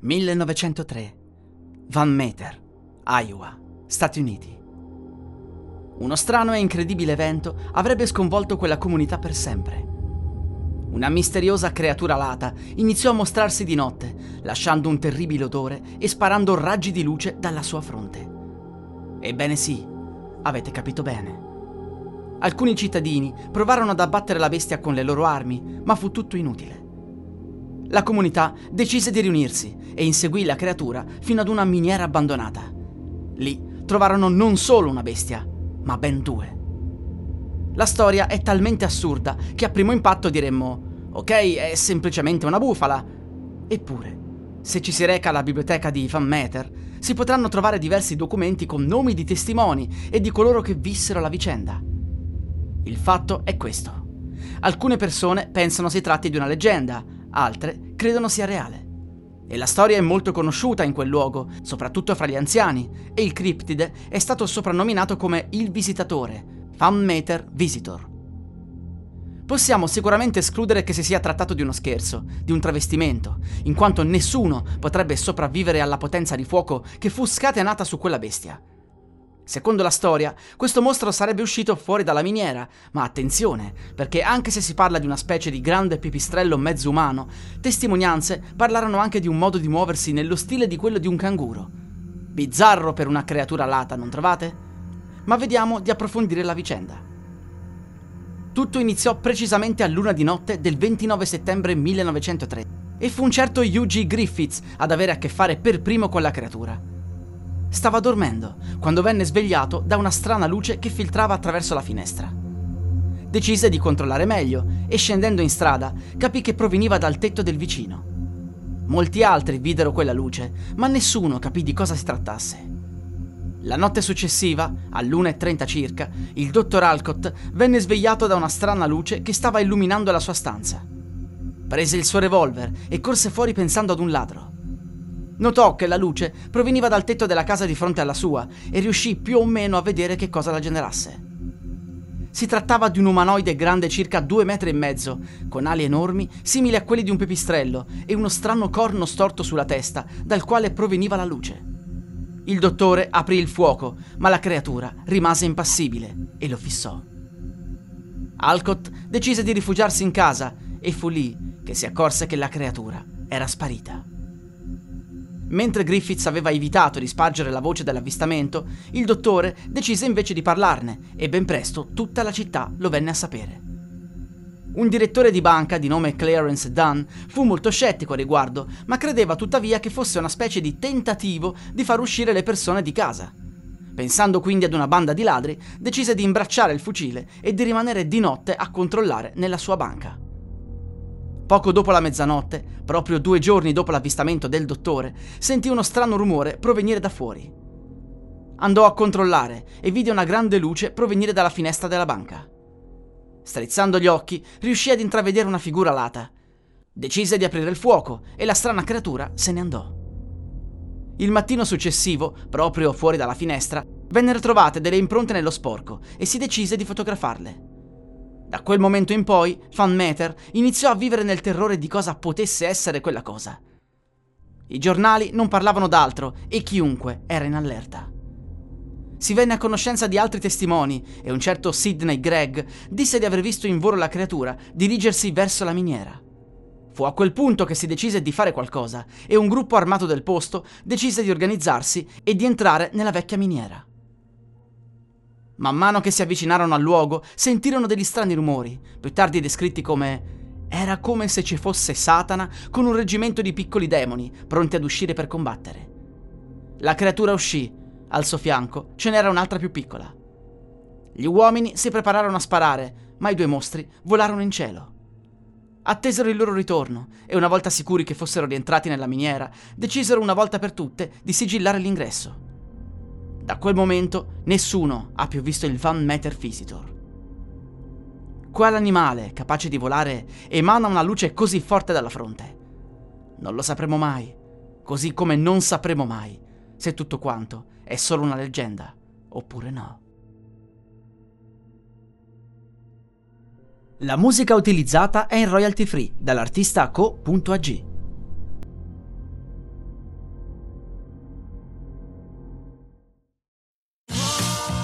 1903. Van Meter, Iowa, Stati Uniti. Uno strano e incredibile evento avrebbe sconvolto quella comunità per sempre. Una misteriosa creatura alata iniziò a mostrarsi di notte, lasciando un terribile odore e sparando raggi di luce dalla sua fronte. Ebbene sì, avete capito bene. Alcuni cittadini provarono ad abbattere la bestia con le loro armi, ma fu tutto inutile. La comunità decise di riunirsi e inseguì la creatura fino ad una miniera abbandonata. Lì trovarono non solo una bestia, ma ben due. La storia è talmente assurda che a primo impatto diremmo ok, è semplicemente una bufala. Eppure, se ci si reca alla biblioteca di Van Meter, si potranno trovare diversi documenti con nomi di testimoni e di coloro che vissero la vicenda. Il fatto è questo. Alcune persone pensano si tratti di una leggenda, altre credono sia reale. E la storia è molto conosciuta in quel luogo, soprattutto fra gli anziani, e il criptide è stato soprannominato come il visitatore, Van Meter Visitor. Possiamo sicuramente escludere che si sia trattato di uno scherzo, di un travestimento, in quanto nessuno potrebbe sopravvivere alla potenza di fuoco che fu scatenata su quella bestia. Secondo la storia, questo mostro sarebbe uscito fuori dalla miniera, ma attenzione, perché anche se si parla di una specie di grande pipistrello mezzo umano, testimonianze parlarono anche di un modo di muoversi nello stile di quello di un canguro. Bizzarro per una creatura alata, non trovate? Ma vediamo di approfondire la vicenda. Tutto iniziò precisamente a luna di notte del 29 settembre 1903 e fu un certo U.G. Griffiths ad avere a che fare per primo con la creatura. Stava dormendo quando venne svegliato da una strana luce che filtrava attraverso la finestra. Decise di controllare meglio e scendendo in strada capì che proveniva dal tetto del vicino. Molti altri videro quella luce, ma nessuno capì di cosa si trattasse. La notte successiva, all'1.30 circa, il dottor Alcott venne svegliato da una strana luce che stava illuminando la sua stanza. Prese il suo revolver e corse fuori pensando ad un ladro. Notò che la luce proveniva dal tetto della casa di fronte alla sua e riuscì più o meno a vedere che cosa la generasse. Si trattava di un umanoide grande circa due metri e mezzo, con ali enormi, simili a quelli di un pipistrello, e uno strano corno storto sulla testa, dal quale proveniva la luce. Il dottore aprì il fuoco, ma la creatura rimase impassibile e lo fissò. Alcott decise di rifugiarsi in casa e fu lì che si accorse che la creatura era sparita. Mentre Griffiths aveva evitato di spargere la voce dell'avvistamento, il dottore decise invece di parlarne e ben presto tutta la città lo venne a sapere. Un direttore di banca di nome Clarence Dunn fu molto scettico a riguardo, ma credeva tuttavia che fosse una specie di tentativo di far uscire le persone di casa. Pensando quindi ad una banda di ladri, decise di imbracciare il fucile e di rimanere di notte a controllare nella sua banca. Poco dopo la mezzanotte, proprio due giorni dopo l'avvistamento del dottore, sentì uno strano rumore provenire da fuori. Andò a controllare e vide una grande luce provenire dalla finestra della banca. Strizzando gli occhi, riuscì ad intravedere una figura alata. Decise di aprire il fuoco e la strana creatura se ne andò. Il mattino successivo, proprio fuori dalla finestra, vennero trovate delle impronte nello sporco e si decise di fotografarle. Da quel momento in poi, Van Meter iniziò a vivere nel terrore di cosa potesse essere quella cosa. I giornali non parlavano d'altro e chiunque era in allerta. Si venne a conoscenza di altri testimoni e un certo Sidney Gregg disse di aver visto in volo la creatura dirigersi verso la miniera. Fu a quel punto che si decise di fare qualcosa e un gruppo armato del posto decise di organizzarsi e di entrare nella vecchia miniera. Man mano che si avvicinarono al luogo, sentirono degli strani rumori, più tardi descritti come era come se ci fosse Satana con un reggimento di piccoli demoni pronti ad uscire per combattere. La creatura uscì, al suo fianco ce n'era un'altra più piccola. Gli uomini si prepararono a sparare, ma i due mostri volarono in cielo. attesero il loro ritorno e una volta sicuri che fossero rientrati nella miniera, decisero una volta per tutte di sigillare l'ingresso. Da quel momento nessuno ha più visto il Van Meter Visitor. Quell'animale, capace di volare, emana una luce così forte dalla fronte. Non lo sapremo mai, così come non sapremo mai se tutto quanto è solo una leggenda oppure no. La musica utilizzata è in royalty free dall'artista co.ag.